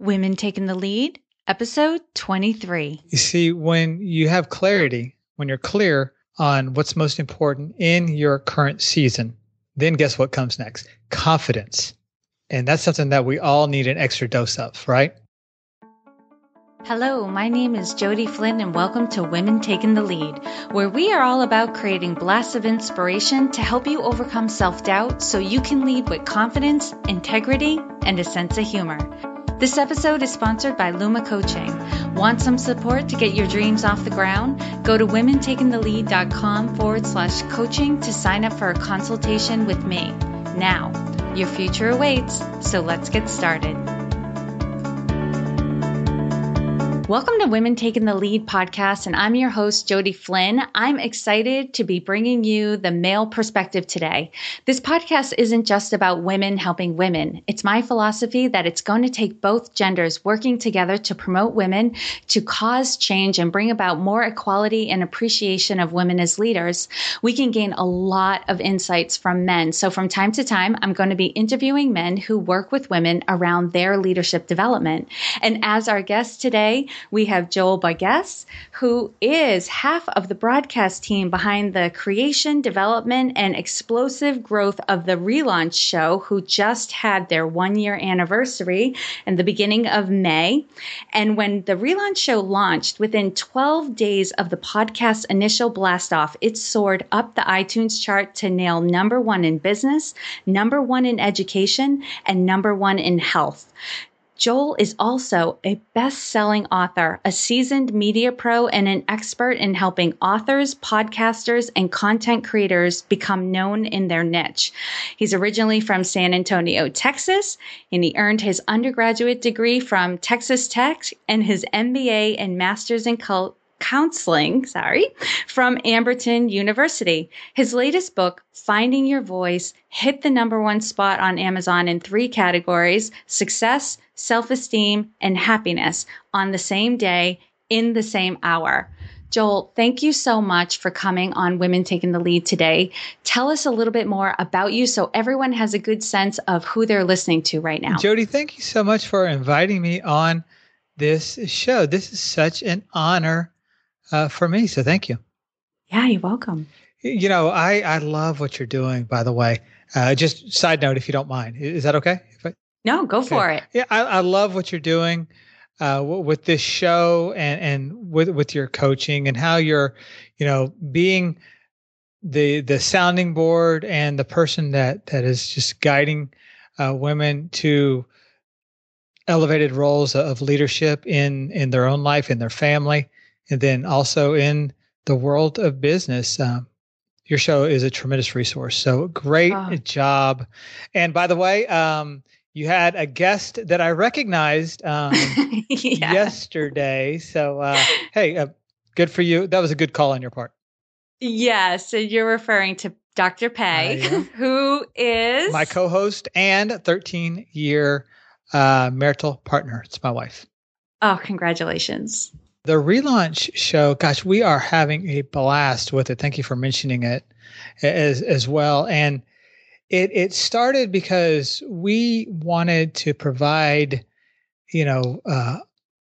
Women Taking the Lead, episode 23. You see, when you have clarity, when you're clear on what's most important in your current season, then guess what comes next? Confidence. And that's something that we all need an extra dose of, right? Hello, my name is Jodi Flynn, and welcome to Women Taking the Lead, where we are all about creating blasts of inspiration to help you overcome self doubt so you can lead with confidence, integrity, and a sense of humor. This episode is sponsored by Luma Coaching. Want some support to get your dreams off the ground? Go to womentakingthelead.com forward slash coaching to sign up for a consultation with me. Now, your future awaits, so let's get started. Welcome to Women Taking the Lead podcast, and I'm your host, Jodi Flynn. I'm excited to be bringing you the male perspective today. This podcast isn't just about women helping women. It's my philosophy that it's going to take both genders working together to promote women, to cause change, and bring about more equality and appreciation of women as leaders. We can gain a lot of insights from men. So, from time to time, I'm going to be interviewing men who work with women around their leadership development. And as our guest today, we have Joel Boggess, who is half of the broadcast team behind the creation, development, and explosive growth of the relaunch show, who just had their one year anniversary in the beginning of May. And when the relaunch show launched, within 12 days of the podcast's initial blast off, it soared up the iTunes chart to nail number one in business, number one in education, and number one in health. Joel is also a best selling author, a seasoned media pro, and an expert in helping authors, podcasters, and content creators become known in their niche. He's originally from San Antonio, Texas, and he earned his undergraduate degree from Texas Tech and his MBA and master's in cult counseling, sorry, from Amberton University. His latest book, Finding Your Voice, hit the number one spot on Amazon in three categories success, self esteem, and happiness on the same day in the same hour. Joel, thank you so much for coming on Women Taking the Lead today. Tell us a little bit more about you so everyone has a good sense of who they're listening to right now. Jodi, thank you so much for inviting me on this show. This is such an honor uh, for me. So thank you. Yeah, you're welcome. You know, I, I love what you're doing, by the way. Uh, just side note, if you don't mind, is that okay? I, no, go okay. for it. Yeah, I, I love what you're doing uh, w- with this show and, and with, with your coaching and how you're, you know, being the the sounding board and the person that that is just guiding uh, women to elevated roles of leadership in in their own life in their family and then also in the world of business. Um, your show is a tremendous resource. So great oh. job. And by the way, um, you had a guest that I recognized um, yeah. yesterday. So, uh, hey, uh, good for you. That was a good call on your part. Yeah. So you're referring to Dr. Pei, who is my co host and 13 year uh, marital partner. It's my wife. Oh, congratulations. The relaunch show, gosh, we are having a blast with it. Thank you for mentioning it as as well. And it it started because we wanted to provide, you know, uh,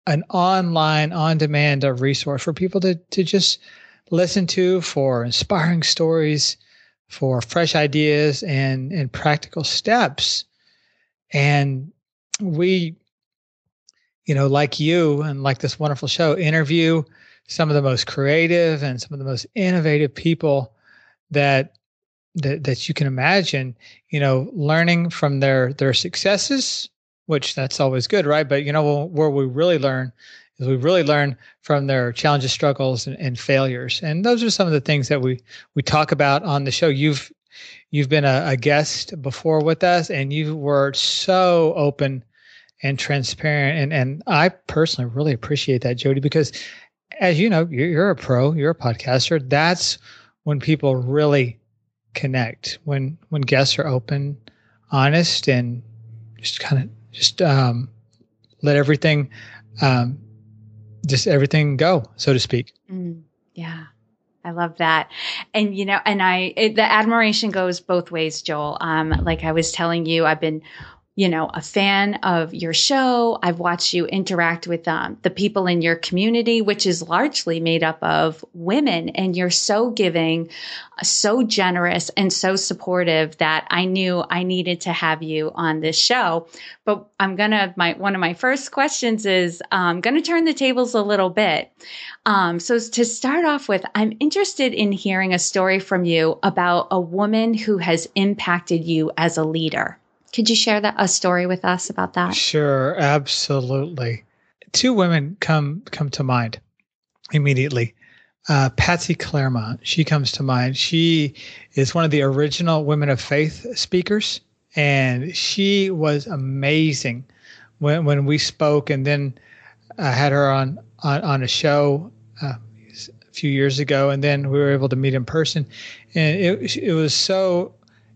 an online on demand resource for people to to just listen to for inspiring stories, for fresh ideas and and practical steps. And we you know, like you and like this wonderful show, interview some of the most creative and some of the most innovative people that that that you can imagine, you know, learning from their their successes, which that's always good, right? But you know, where we really learn is we really learn from their challenges, struggles, and, and failures. And those are some of the things that we we talk about on the show. You've you've been a, a guest before with us, and you were so open and transparent. And and I personally really appreciate that, Jodi, because as you know, you're, you're a pro, you're a podcaster. That's when people really connect. When when guests are open, honest, and just kind of just um, let everything, um, just everything go, so to speak. Mm, yeah. I love that. And, you know, and I, it, the admiration goes both ways, Joel. Um, like I was telling you, I've been you know, a fan of your show. I've watched you interact with um, the people in your community, which is largely made up of women. And you're so giving, so generous, and so supportive that I knew I needed to have you on this show. But I'm going to, my, one of my first questions is I'm um, going to turn the tables a little bit. Um, so to start off with, I'm interested in hearing a story from you about a woman who has impacted you as a leader. Could you share that a story with us about that? Sure, absolutely. Two women come come to mind immediately. Uh, Patsy Clairmont, she comes to mind. She is one of the original women of faith speakers, and she was amazing when when we spoke. And then I had her on on, on a show uh, a few years ago, and then we were able to meet in person, and it it was so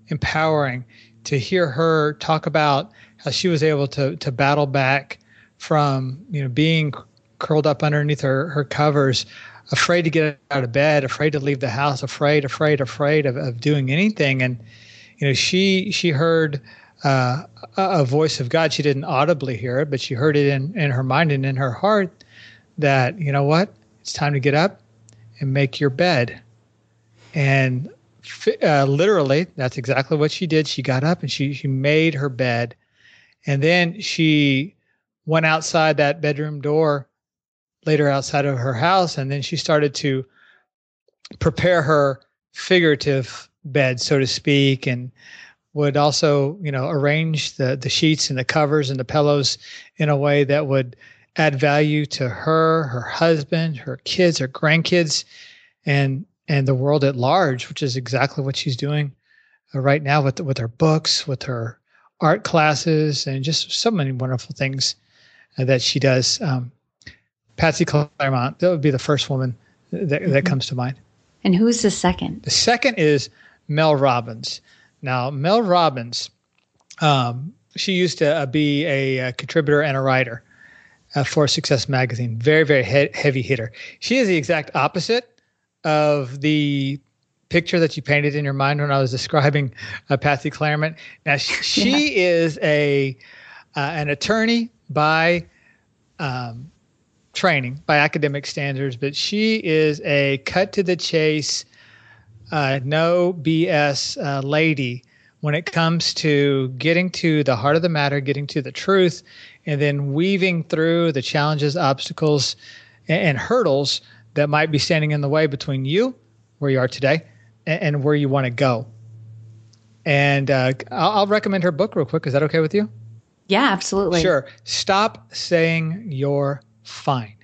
empowering to hear her talk about how she was able to to battle back from you know being curled up underneath her her covers afraid to get out of bed afraid to leave the house afraid afraid afraid of, of doing anything. And you know she she heard uh, a voice of god. She didn't audibly hear it but she heard it in in her mind and in her heart that you know what? It's time to get up and make your bed. And uh, literally, that's exactly what she did. She got up and she she made her bed, and then she went outside that bedroom door, later outside of her house, and then she started to prepare her figurative bed, so to speak, and would also you know arrange the the sheets and the covers and the pillows in a way that would add value to her, her husband, her kids, her grandkids, and and the world at large, which is exactly what she's doing uh, right now with with her books, with her art classes, and just so many wonderful things uh, that she does. Um, Patsy Clairmont, that would be the first woman that, mm-hmm. that comes to mind. And who's the second? The second is Mel Robbins. Now, Mel Robbins, um, she used to uh, be a, a, contributor and a writer uh, for Success Magazine. Very, very he- heavy hitter. She is the exact opposite of the picture that you painted in your mind when I was describing uh, Patsy Clairmont. Now she, she yeah. is a uh, an attorney by um, training, by academic standards, but she is a cut to the chase, uh, no BS uh, lady when it comes to getting to the heart of the matter, getting to the truth, and then weaving through the challenges, obstacles, and, and hurdles that might be standing in the way between you, where you are today, and, and where you want to go. And uh, I'll, I'll recommend her book real quick. Is that okay with you? Yeah, absolutely. Sure. Stop saying you're fine.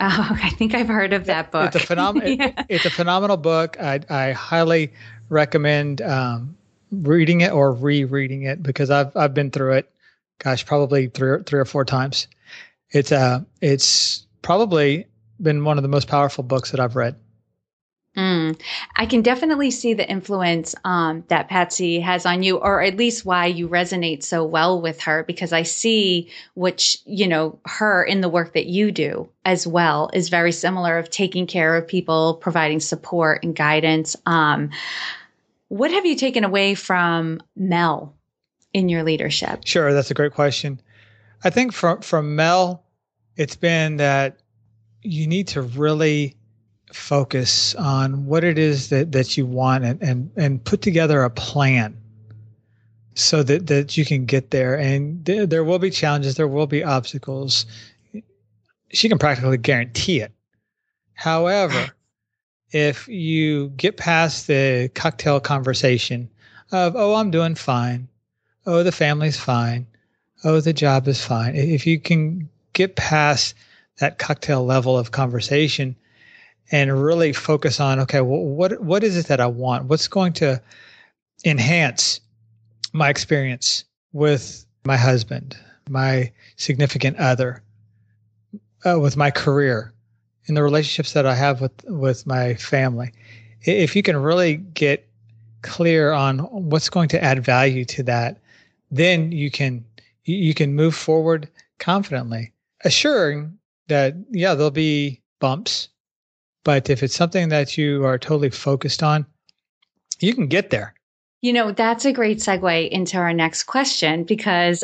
Oh, I think I've heard of that book. It's a phenomenal. yeah. it, it's a phenomenal book. I, I highly recommend um, reading it or rereading it because I've I've been through it. Gosh, probably three three or four times. It's uh it's probably been one of the most powerful books that I've read. Mm. I can definitely see the influence um, that Patsy has on you, or at least why you resonate so well with her, because I see which, you know, her in the work that you do as well is very similar of taking care of people, providing support and guidance. Um, what have you taken away from Mel in your leadership? Sure, that's a great question. I think from from Mel, it's been that you need to really focus on what it is that, that you want and, and, and put together a plan so that, that you can get there. And th- there will be challenges, there will be obstacles. She can practically guarantee it. However, if you get past the cocktail conversation of, oh, I'm doing fine. Oh, the family's fine. Oh, the job is fine. If you can get past that cocktail level of conversation and really focus on okay well, what what is it that i want? What's going to enhance my experience with my husband my significant other uh, with my career in the relationships that i have with with my family? If you can really get clear on what's going to add value to that then you can you can move forward confidently assuring that yeah there'll be bumps but if it's something that you are totally focused on you can get there You know, that's a great segue into our next question because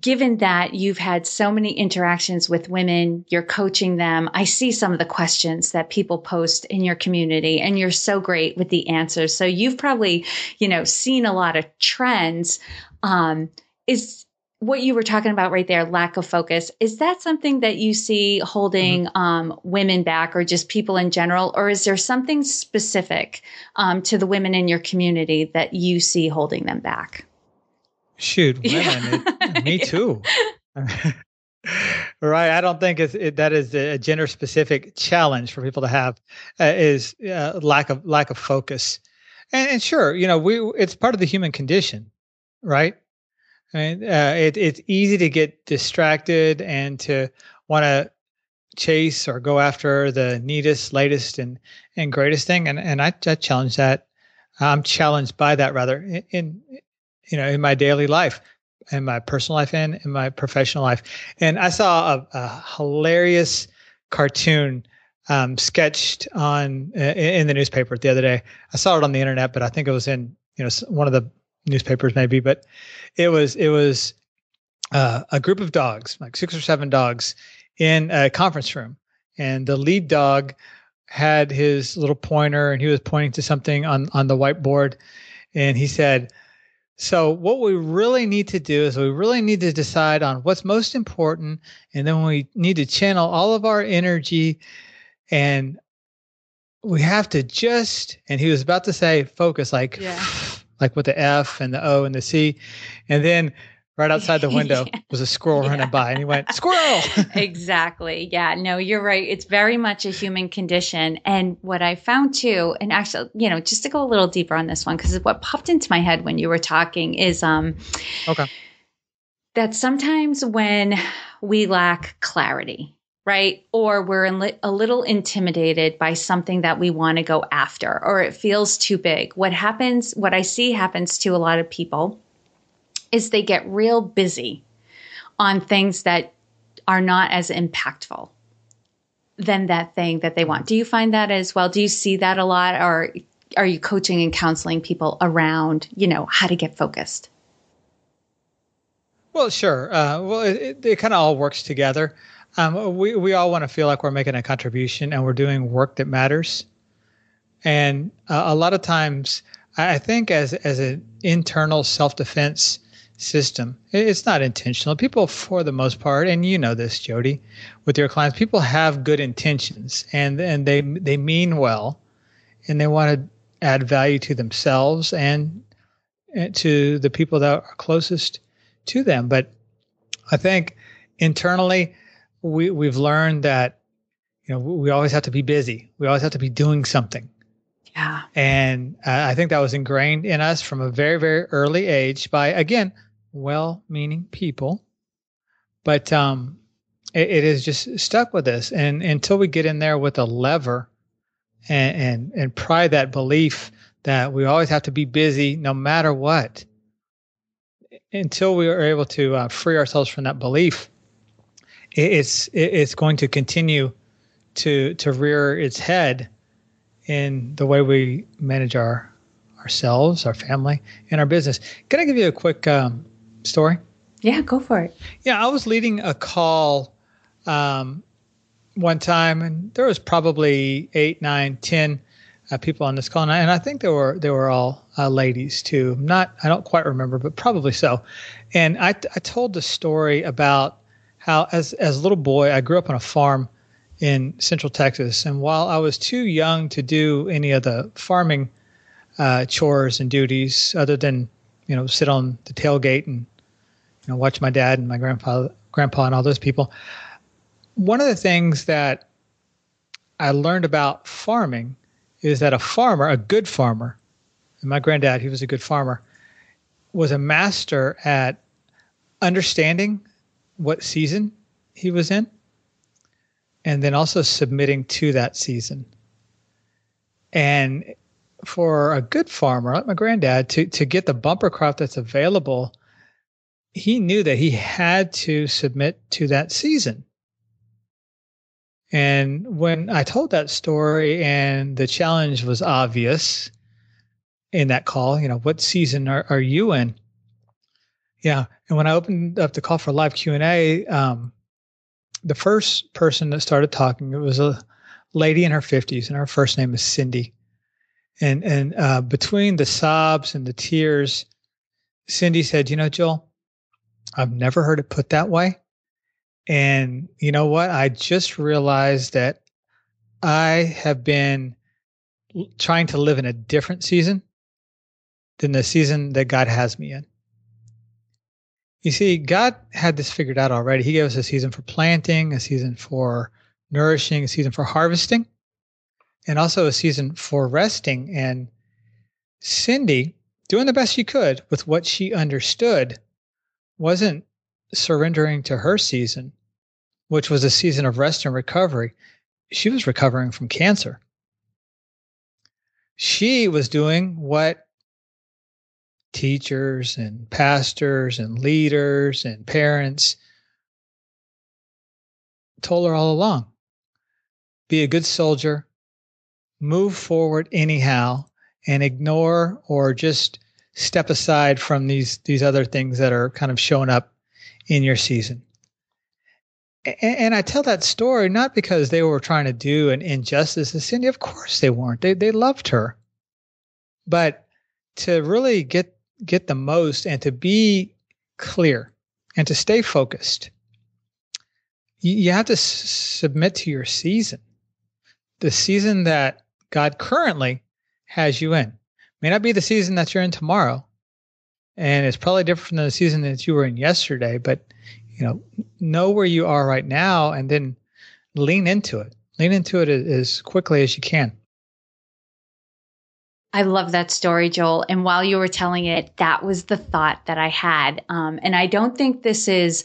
given that you've had so many interactions with women, you're coaching them. I see some of the questions that people post in your community and you're so great with the answers. So you've probably, you know, seen a lot of trends. Um, is what you were talking about right there, lack of focus, is that something that you see holding mm-hmm. um, women back or just people in general? Or is there something specific um, to the women in your community that you see holding them back? Shoot, women, yeah. it, me too. right. I don't think it, that is a gender specific challenge for people to have uh, is uh, lack of lack of focus. And, and sure, you know, we it's part of the human condition, right? Mean, uh, it, it's easy to get distracted and to want to chase or go after the neatest, latest, and and greatest thing. And and I, I challenge that. I'm challenged by that rather in, in you know in my daily life, in my personal life, and in my professional life. And I saw a, a hilarious cartoon um, sketched on uh, in the newspaper the other day. I saw it on the internet, but I think it was in you know one of the newspapers maybe, but it was it was uh, a group of dogs, like six or seven dogs, in a conference room, and the lead dog had his little pointer, and he was pointing to something on on the whiteboard, and he said. So what we really need to do is we really need to decide on what's most important. And then we need to channel all of our energy. And we have to just and he was about to say focus like yeah like with the F and the O and the C. And then right outside the window yeah. was a squirrel yeah. running by and he went squirrel exactly yeah no you're right it's very much a human condition and what i found too and actually you know just to go a little deeper on this one because what popped into my head when you were talking is um okay that sometimes when we lack clarity right? Or we're li- a little intimidated by something that we want to go after, or it feels too big. What happens, what I see happens to a lot of people is they get real busy on things that are not as impactful than that thing that they want. Do you find that as well? Do you see that a lot? Or are you coaching and counseling people around, you know, how to get focused? Well, sure. Uh, well, it, it, it kind of all works together. Um, we we all want to feel like we're making a contribution and we're doing work that matters. And uh, a lot of times, I think as as an internal self defense system, it's not intentional. People, for the most part, and you know this, Jodi, with your clients, people have good intentions and and they they mean well, and they want to add value to themselves and, and to the people that are closest to them. But I think internally we we've learned that you know we always have to be busy. We always have to be doing something. Yeah. And uh, I think that was ingrained in us from a very very early age by again well-meaning people, but um, it, it is just stuck with us. And until we get in there with a lever and and and pry that belief that we always have to be busy no matter what until we are able to uh, free ourselves from that belief it's it's going to continue to to rear its head in the way we manage our ourselves, our family, and our business. Can I give you a quick um, story? Yeah, go for it. Yeah, I was leading a call um, one time, and there was probably eight, nine, ten uh, people on this call, and I, and I, think they were they were all uh, ladies too. Not, I don't quite remember, but probably so. And I, I told the story about how as as a little boy I grew up on a farm in Central Texas, and while I was too young to do any of the farming uh, chores and duties, other than you know sit on the tailgate and you know watch my dad and my grandpa, grandpa and all those people. One of the things that I learned about farming is that a farmer, a good farmer, and my granddad, he was a good farmer, was a master at understanding what season he was in and then also submitting to that season. And for a good farmer like my granddad to, to get the bumper crop that's available, he knew that he had to submit to that season. And when I told that story and the challenge was obvious, in that call. You know, what season are, are you in? Yeah, and when I opened up the call for live Q and A, um, the first person that started talking it was a lady in her fifties, and her first name is Cindy. And and uh, between the sobs and the tears, Cindy said, "You know, Joel, I've never heard it put that way." And you know what? I just realized that I have been trying to live in a different season than the season that God has me in. You see, God had this figured out already. He gave us a season for planting, a season for nourishing, a season for harvesting, and also a season for resting. And Cindy, doing the best she could with what she understood, wasn't surrendering to her season, which was a season of rest and recovery. She was recovering from cancer. She was doing what teachers and pastors and leaders and parents told her all along be a good soldier, move forward anyhow, and ignore or just step aside from these these other things that are kind of showing up in your season. And, I tell that story not because they were trying to do an injustice to Cindy. Of course they weren't. They they loved her, but to really get get the most and to be clear and to stay focused, you, have to s- submit to your season. The season that God currently has you in may not be the season that you're in tomorrow. And it's probably different from the season that you were in yesterday, but you know, know where you are right now and then lean into it. Lean into it as quickly as you can. I love that story, Joel. And while you were telling it, that was the thought that I had. Um, and I don't think this is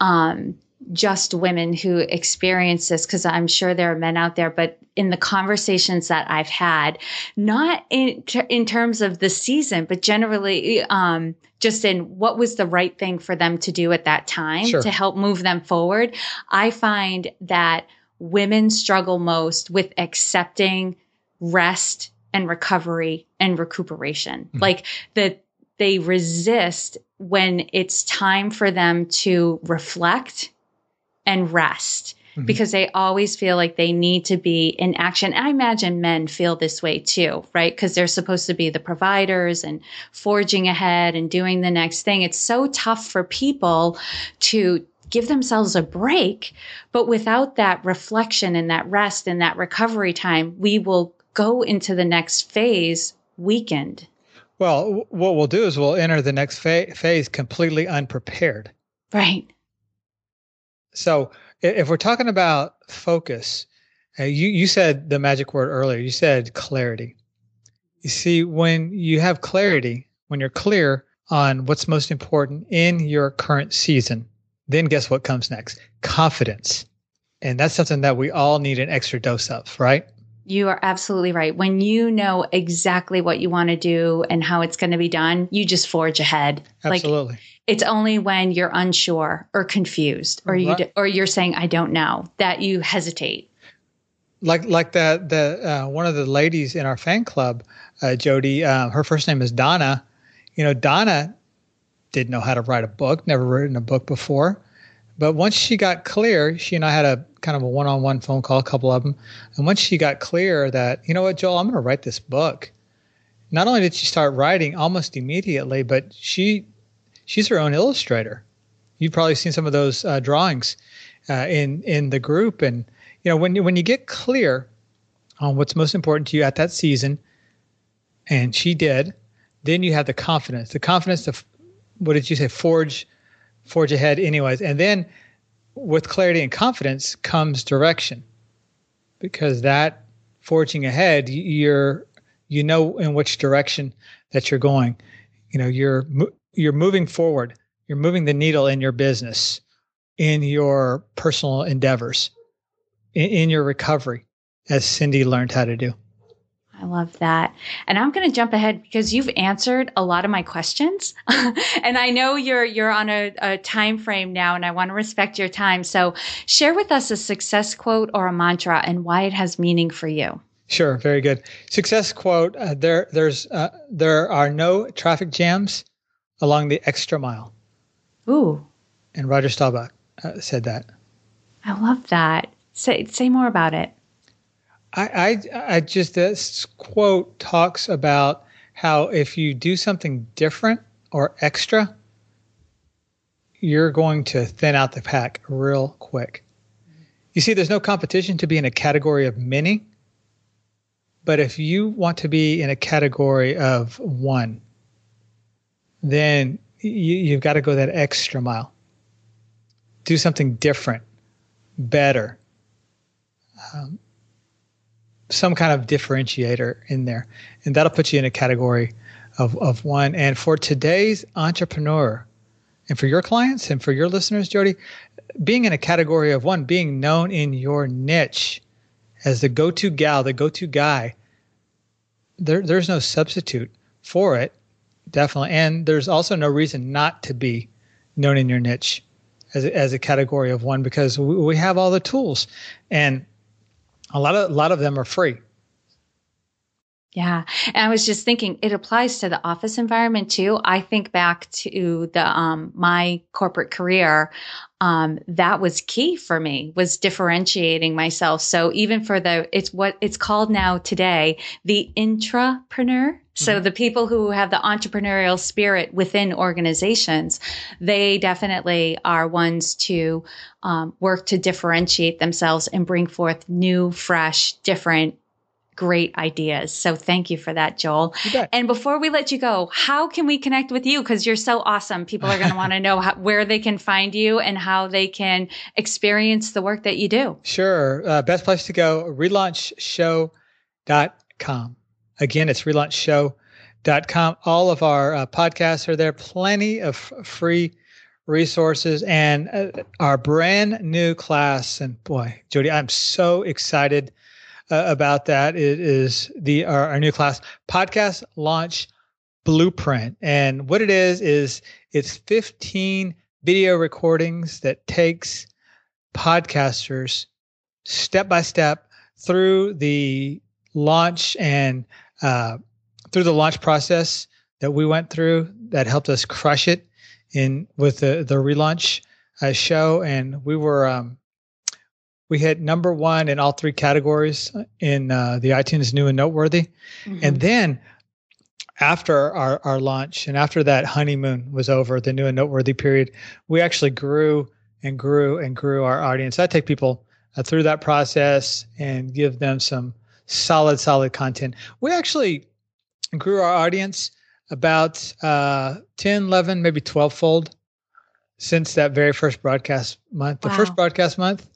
um, just women who experience this, because I'm sure there are men out there, but in the conversations that I've had, not in, in terms of the season, but generally, um, just in what was the right thing for them to do at that time sure. to help move them forward. I find that women struggle most with accepting rest and recovery and recuperation. Mm-hmm. Like that they resist when it's time for them to reflect and rest mm-hmm. because they always feel like they need to be in action. I imagine men feel this way too, right? Because they're supposed to be the providers and forging ahead and doing the next thing. It's so tough for people to give themselves a break. But without that reflection and that rest and that recovery time, we will go into the next phase weakened. Well, what we'll do is we'll enter the next fa- phase completely unprepared. Right. So if we're talking about focus, uh, you you said the magic word earlier. You said clarity. You see, when you have clarity, when you're clear on what's most important in your current season, then guess what comes next? Confidence. And that's something that we all need an extra dose of, right? You are absolutely right. When you know exactly what you want to do and how it's going to be done, you just forge ahead. Absolutely. Like, it's only when you're unsure or confused or you or you're saying I don't know that you hesitate. Like like that the uh, one of the ladies in our fan club, uh, Jodi. Uh, her first name is Donna. You know, Donna didn't know how to write a book. Never written a book before. But once she got clear, she and I had a kind of a one on one phone call, a couple of them. And once she got clear that, you know what, Joel, I'm going to write this book. Not only did she start writing almost immediately, but she she's her own illustrator. You've probably seen some of those uh, drawings uh, in in the group, and you know when you when you get clear on what's most important to you at that season, and she did, then you have the confidence, the confidence to what did you say, forge forge ahead anyways. And then with clarity and confidence comes direction because that forging ahead, you're, you know, in which direction that you're going. You know, you're, you're moving forward. You're moving the needle in your business, in your personal endeavors, in, in your recovery, as Cindy learned how to do. I love that. And I'm going to jump ahead because you've answered a lot of my questions. and I know you're you're on a, a, time frame now and I want to respect your time. So share with us a success quote or a mantra and why it has meaning for you. Sure, very good. Success quote: uh, There, there's, uh, there are no traffic jams along the extra mile. Ooh. And Roger Staubach uh, said that. I love that. Say say more about it. I, I, I just this quote talks about how if you do something different or extra, you're going to thin out the pack real quick. You see, there's no competition to be in a category of many, but if you want to be in a category of one, then you, you've got to go that extra mile. Do something different, better, um, some kind of differentiator in there, and that'll put you in a category of, of one. And for today's entrepreneur, and for your clients and for your listeners, Jodi, being in a category of one, being known in your niche as the go to gal, the go to guy, there, there's no substitute for it, definitely. And there's also no reason not to be known in your niche as a, as a category of one because we, we have all the tools. And a lot of a lot of them are free. Yeah. And I was just thinking it applies to the office environment too. I think back to the um my corporate career. Um, that was key for me was differentiating myself. So even for the, it's what it's called now today, the intrapreneur. So mm-hmm. the people who have the entrepreneurial spirit within organizations, they definitely are ones to um, work to differentiate themselves and bring forth new, fresh, different great ideas. So thank you for that, Joel. And before we let you go, how can we connect with you? Because you're so awesome. People are going to want to know how, where they can find you and how they can experience the work that you do. Sure. Uh, best place to go, relaunchshow.com. Again, it's relaunchshow.com. All of our uh, podcasts are there, plenty of free resources and uh, our brand new class. And boy, Jodi, I'm so excited uh, about that. It is the our, our new class podcast launch blueprint, and what it is is it's 15 video recordings that takes podcasters step by step through the launch and uh, through the launch process that we went through that helped us crush it in with the the relaunch uh, show and we were um, we hit number one in all three categories in uh, the iTunes New and Noteworthy. Mm-hmm. And then after our, our launch and after that honeymoon was over, the New and Noteworthy period, we actually grew and grew and grew our audience. I take people uh, through that process and give them some solid, solid content. We actually grew our audience about uh, 10, 11, maybe 12 fold since that very first broadcast month. Wow. The first broadcast month,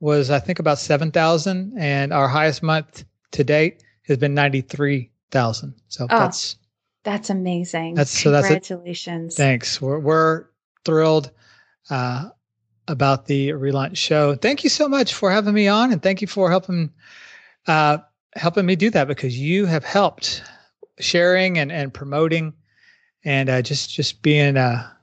was I think about seven thousand, and our highest month to date has been ninety three thousand. So oh, that's that's amazing. That's so congratulations. That's Thanks. We're we're thrilled uh, about the relaunch show. Thank you so much for having me on, and thank you for helping uh, helping me do that because you have helped sharing and and promoting and uh, just just being a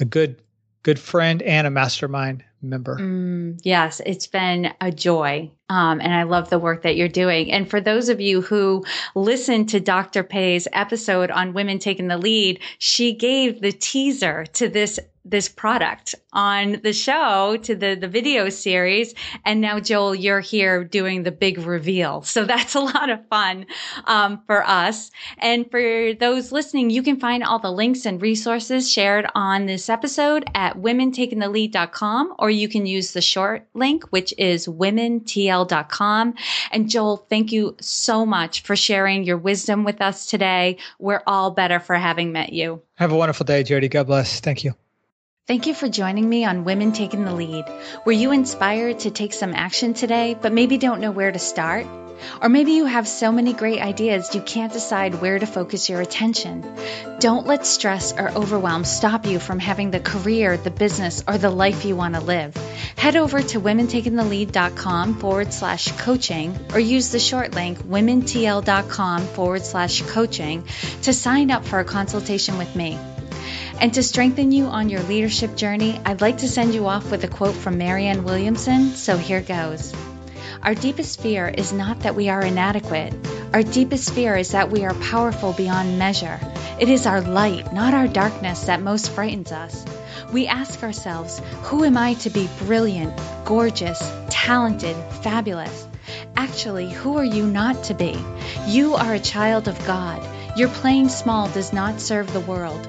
a good good friend and a mastermind member. Mm, yes, it's been a joy. Um, and I love the work that you're doing. And for those of you who listened to Dr. Pei's episode on women taking the lead, she gave the teaser to this this product on the show to the the video series. And now joel you're here doing the big reveal. So that's a lot of fun um, for us. And for those listening you can find all the links and resources shared on this episode at womentakingthelead.com or you can use the short link which is womentl.com and joel thank you so much for sharing your wisdom with us today. We're all better for having met you. Have a wonderful day jodi. God bless. Thank you Thank you for joining me on Women Taking the Lead. Were you inspired to take some action today, but maybe don't know where to start? Or maybe you have so many great ideas you can't decide where to focus your attention. Don't let stress or overwhelm stop you from having the career, the business, or the life you want to live. Head over to womentakingthelead.com forward slash coaching or use the short link womentl.com forward slash coaching to sign up for a consultation with me. And to strengthen you on your leadership journey, I'd like to send you off with a quote from Marianne Williamson. So here goes Our deepest fear is not that we are inadequate. Our deepest fear is that we are powerful beyond measure. It is our light, not our darkness, that most frightens us. We ask ourselves, who am I to be brilliant, gorgeous, talented, fabulous? Actually, who are you not to be? You are a child of God. Your playing small does not serve the world.